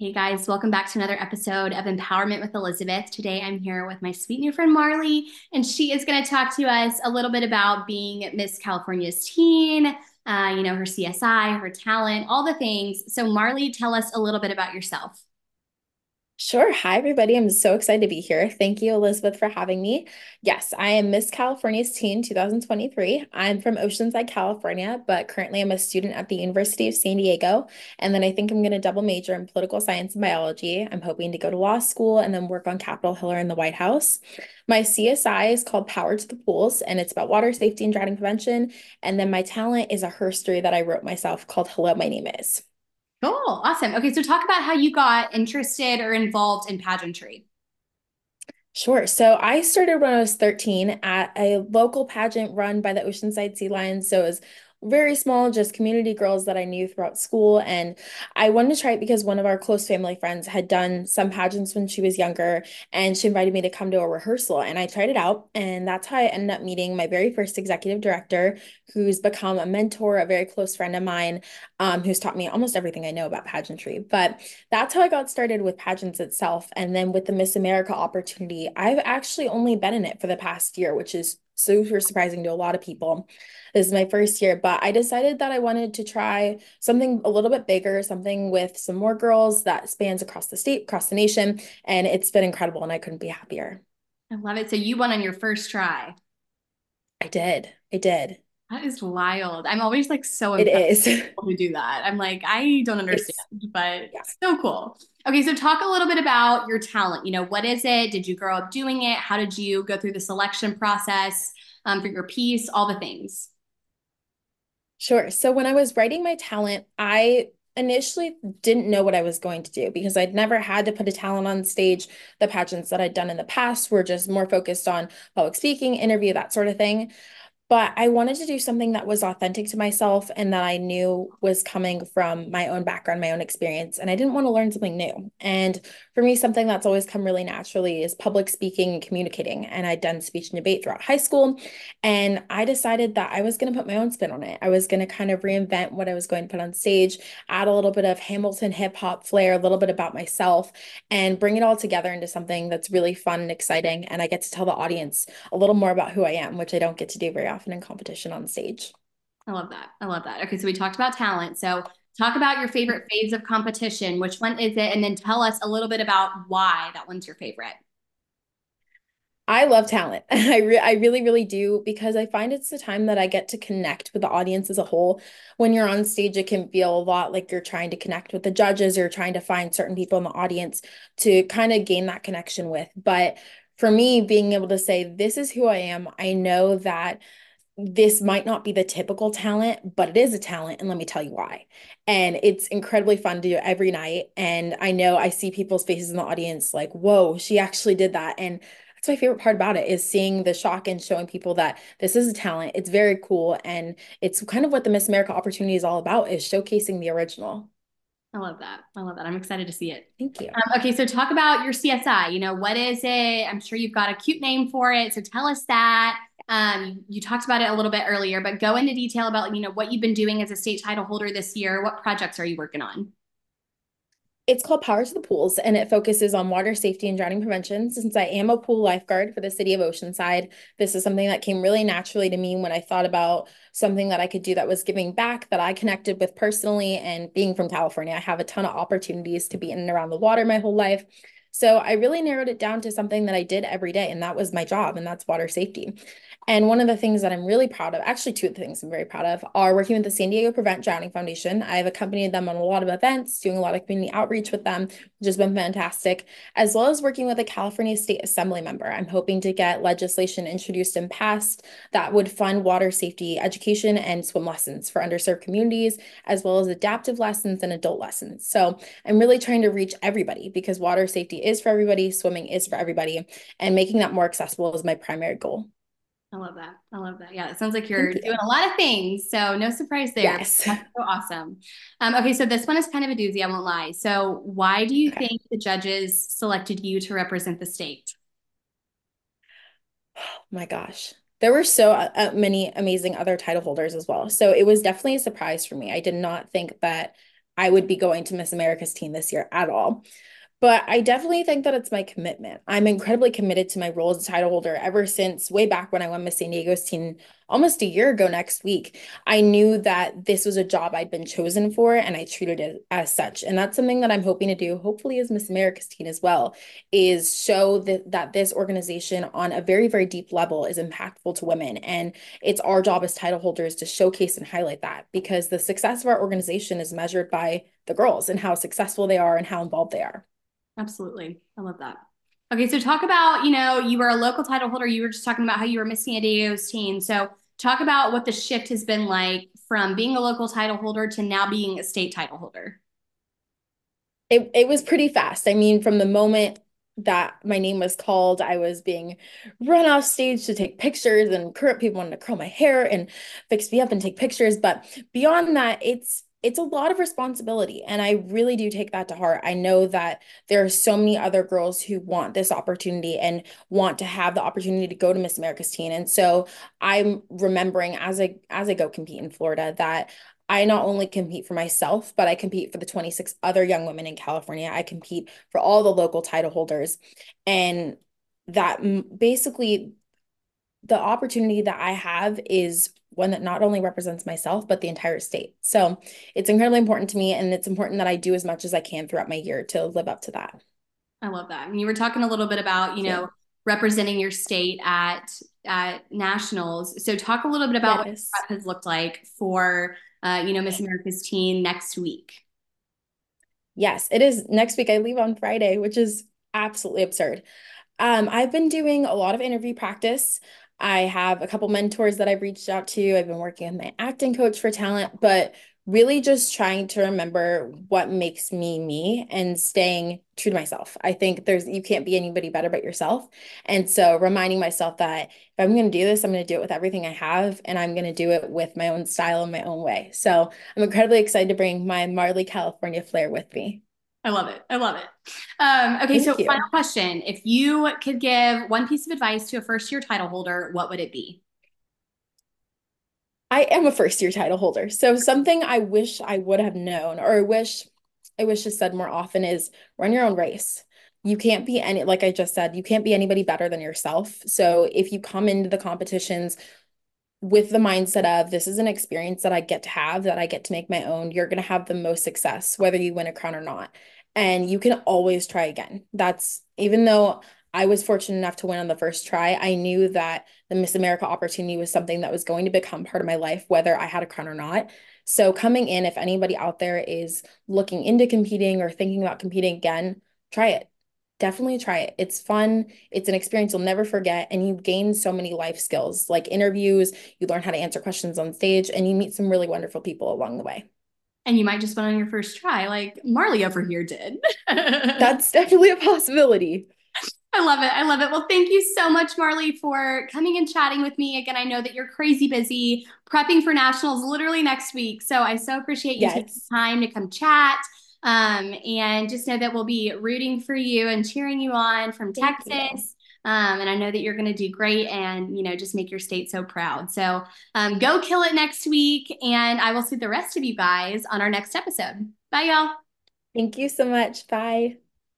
Hey guys, welcome back to another episode of Empowerment with Elizabeth. Today I'm here with my sweet new friend Marlie, and she is going to talk to us a little bit about being Miss California's teen, uh, you know, her CSI, her talent, all the things. So, Marlie, tell us a little bit about yourself. Sure. Hi, everybody. I'm so excited to be here. Thank you, Elizabeth, for having me. Yes, I am Miss California's Teen 2023. I'm from Oceanside, California, but currently I'm a student at the University of San Diego. And then I think I'm going to double major in political science and biology. I'm hoping to go to law school and then work on Capitol Hill or in the White House. My CSI is called Power to the Pools, and it's about water safety and drowning prevention. And then my talent is a herstory that I wrote myself called Hello, My Name Is. Cool. Awesome. Okay. So talk about how you got interested or involved in pageantry. Sure. So I started when I was 13 at a local pageant run by the Oceanside Sea Lions. So it was very small, just community girls that I knew throughout school. And I wanted to try it because one of our close family friends had done some pageants when she was younger, and she invited me to come to a rehearsal. And I tried it out. And that's how I ended up meeting my very first executive director, who's become a mentor, a very close friend of mine, um, who's taught me almost everything I know about pageantry. But that's how I got started with pageants itself. And then with the Miss America opportunity, I've actually only been in it for the past year, which is super surprising to a lot of people. This is my first year, but I decided that I wanted to try something a little bit bigger, something with some more girls that spans across the state, across the nation. And it's been incredible, and I couldn't be happier. I love it. So you won on your first try. I did. I did. That is wild. I'm always like so it is to do that. I'm like, I don't understand, it's, but yeah. so cool. Okay, so talk a little bit about your talent. You know, what is it? Did you grow up doing it? How did you go through the selection process um, for your piece? All the things. Sure. So when I was writing my talent, I initially didn't know what I was going to do because I'd never had to put a talent on stage. The pageants that I'd done in the past were just more focused on public speaking, interview, that sort of thing but I wanted to do something that was authentic to myself and that I knew was coming from my own background, my own experience. And I didn't want to learn something new. And for me, something that's always come really naturally is public speaking and communicating. And I'd done speech and debate throughout high school. And I decided that I was going to put my own spin on it. I was going to kind of reinvent what I was going to put on stage, add a little bit of Hamilton hip hop flair, a little bit about myself, and bring it all together into something that's really fun and exciting. And I get to tell the audience a little more about who I am, which I don't get to do very often often in competition on stage. I love that. I love that. Okay, so we talked about talent. So talk about your favorite phase of competition. Which one is it? And then tell us a little bit about why that one's your favorite. I love talent. I re- I really really do because I find it's the time that I get to connect with the audience as a whole. When you're on stage it can feel a lot like you're trying to connect with the judges or trying to find certain people in the audience to kind of gain that connection with. But for me being able to say this is who I am, I know that this might not be the typical talent, but it is a talent. And let me tell you why. And it's incredibly fun to do every night. And I know I see people's faces in the audience like, whoa, she actually did that. And that's my favorite part about it is seeing the shock and showing people that this is a talent. It's very cool. And it's kind of what the Miss America opportunity is all about is showcasing the original. I love that. I love that. I'm excited to see it. Thank you. Um, okay, so talk about your CSI. You know, what is it? I'm sure you've got a cute name for it. So tell us that. Um, you talked about it a little bit earlier, but go into detail about you know what you've been doing as a state title holder this year. What projects are you working on? It's called Power to the Pools, and it focuses on water safety and drowning prevention. Since I am a pool lifeguard for the city of Oceanside, this is something that came really naturally to me when I thought about something that I could do that was giving back, that I connected with personally. And being from California, I have a ton of opportunities to be in and around the water my whole life. So I really narrowed it down to something that I did every day, and that was my job, and that's water safety. And one of the things that I'm really proud of, actually, two of the things I'm very proud of, are working with the San Diego Prevent Drowning Foundation. I've accompanied them on a lot of events, doing a lot of community outreach with them, which has been fantastic, as well as working with a California State Assembly member. I'm hoping to get legislation introduced and passed that would fund water safety education and swim lessons for underserved communities, as well as adaptive lessons and adult lessons. So I'm really trying to reach everybody because water safety is for everybody, swimming is for everybody, and making that more accessible is my primary goal. I love that. I love that. Yeah, it sounds like you're you. doing a lot of things. So no surprise there. Yes. That's so awesome. Um, okay, so this one is kind of a doozy, I won't lie. So why do you okay. think the judges selected you to represent the state? Oh my gosh. There were so uh, uh, many amazing other title holders as well. So it was definitely a surprise for me. I did not think that I would be going to Miss America's teen this year at all. But I definitely think that it's my commitment. I'm incredibly committed to my role as a title holder ever since way back when I won Miss San Diego's teen almost a year ago next week. I knew that this was a job I'd been chosen for and I treated it as such. And that's something that I'm hoping to do, hopefully as Miss America's teen as well, is show that, that this organization on a very, very deep level is impactful to women. And it's our job as title holders to showcase and highlight that because the success of our organization is measured by the girls and how successful they are and how involved they are. Absolutely. I love that. Okay, so talk about, you know, you were a local title holder. You were just talking about how you were missing San Diego's teen. So talk about what the shift has been like from being a local title holder to now being a state title holder. It, it was pretty fast. I mean, from the moment that my name was called, I was being run off stage to take pictures, and current people wanted to curl my hair and fix me up and take pictures. But beyond that, it's it's a lot of responsibility and i really do take that to heart i know that there are so many other girls who want this opportunity and want to have the opportunity to go to miss america's teen and so i'm remembering as i as i go compete in florida that I not only compete for myself, but I compete for the 26 other young women in California. I compete for all the local title holders. And that basically the opportunity that I have is one that not only represents myself, but the entire state. So it's incredibly important to me. And it's important that I do as much as I can throughout my year to live up to that. I love that. And you were talking a little bit about, you know, representing your state at at nationals. So talk a little bit about yes. what has looked like for uh, you know, Miss America's teen next week. Yes, it is next week. I leave on Friday, which is absolutely absurd. Um, I've been doing a lot of interview practice. I have a couple mentors that I've reached out to. I've been working with my acting coach for talent, but really just trying to remember what makes me me and staying true to myself. I think there's you can't be anybody better but yourself. And so reminding myself that if I'm going to do this, I'm going to do it with everything I have and I'm going to do it with my own style and my own way. So I'm incredibly excited to bring my Marlie California flair with me. I love it. I love it. Um, okay, Thank so you. final question. If you could give one piece of advice to a first year title holder, what would it be? I am a first year title holder. So something I wish I would have known or I wish I wish I said more often is run your own race. You can't be any like I just said, you can't be anybody better than yourself. So if you come into the competitions with the mindset of this is an experience that I get to have, that I get to make my own, you're going to have the most success, whether you win a crown or not and you can always try again. That's even though I was fortunate enough to win on the first try, I knew that the Miss America opportunity was something that was going to become part of my life, whether I had a crown or not. So, coming in, if anybody out there is looking into competing or thinking about competing again, try it. Definitely try it. It's fun. It's an experience you'll never forget. And you gain so many life skills like interviews, you learn how to answer questions on stage, and you meet some really wonderful people along the way and you might just win on your first try, like Marlie over here did. That's definitely a possibility. I love it. I love it. Well, thank you so much, Marlie, for coming and chatting with me. Again, I know that you're crazy busy prepping for nationals literally next week. So I so appreciate you yes. taking time to come chat. Um, and just know that we'll be rooting for you and cheering you on from thank Texas. Um, and I know that you're going to do great and, you know, just make your state so proud. So um, go kill it next week. And I will see the rest of you guys on our next episode. Bye, y'all. Thank you so much. Bye.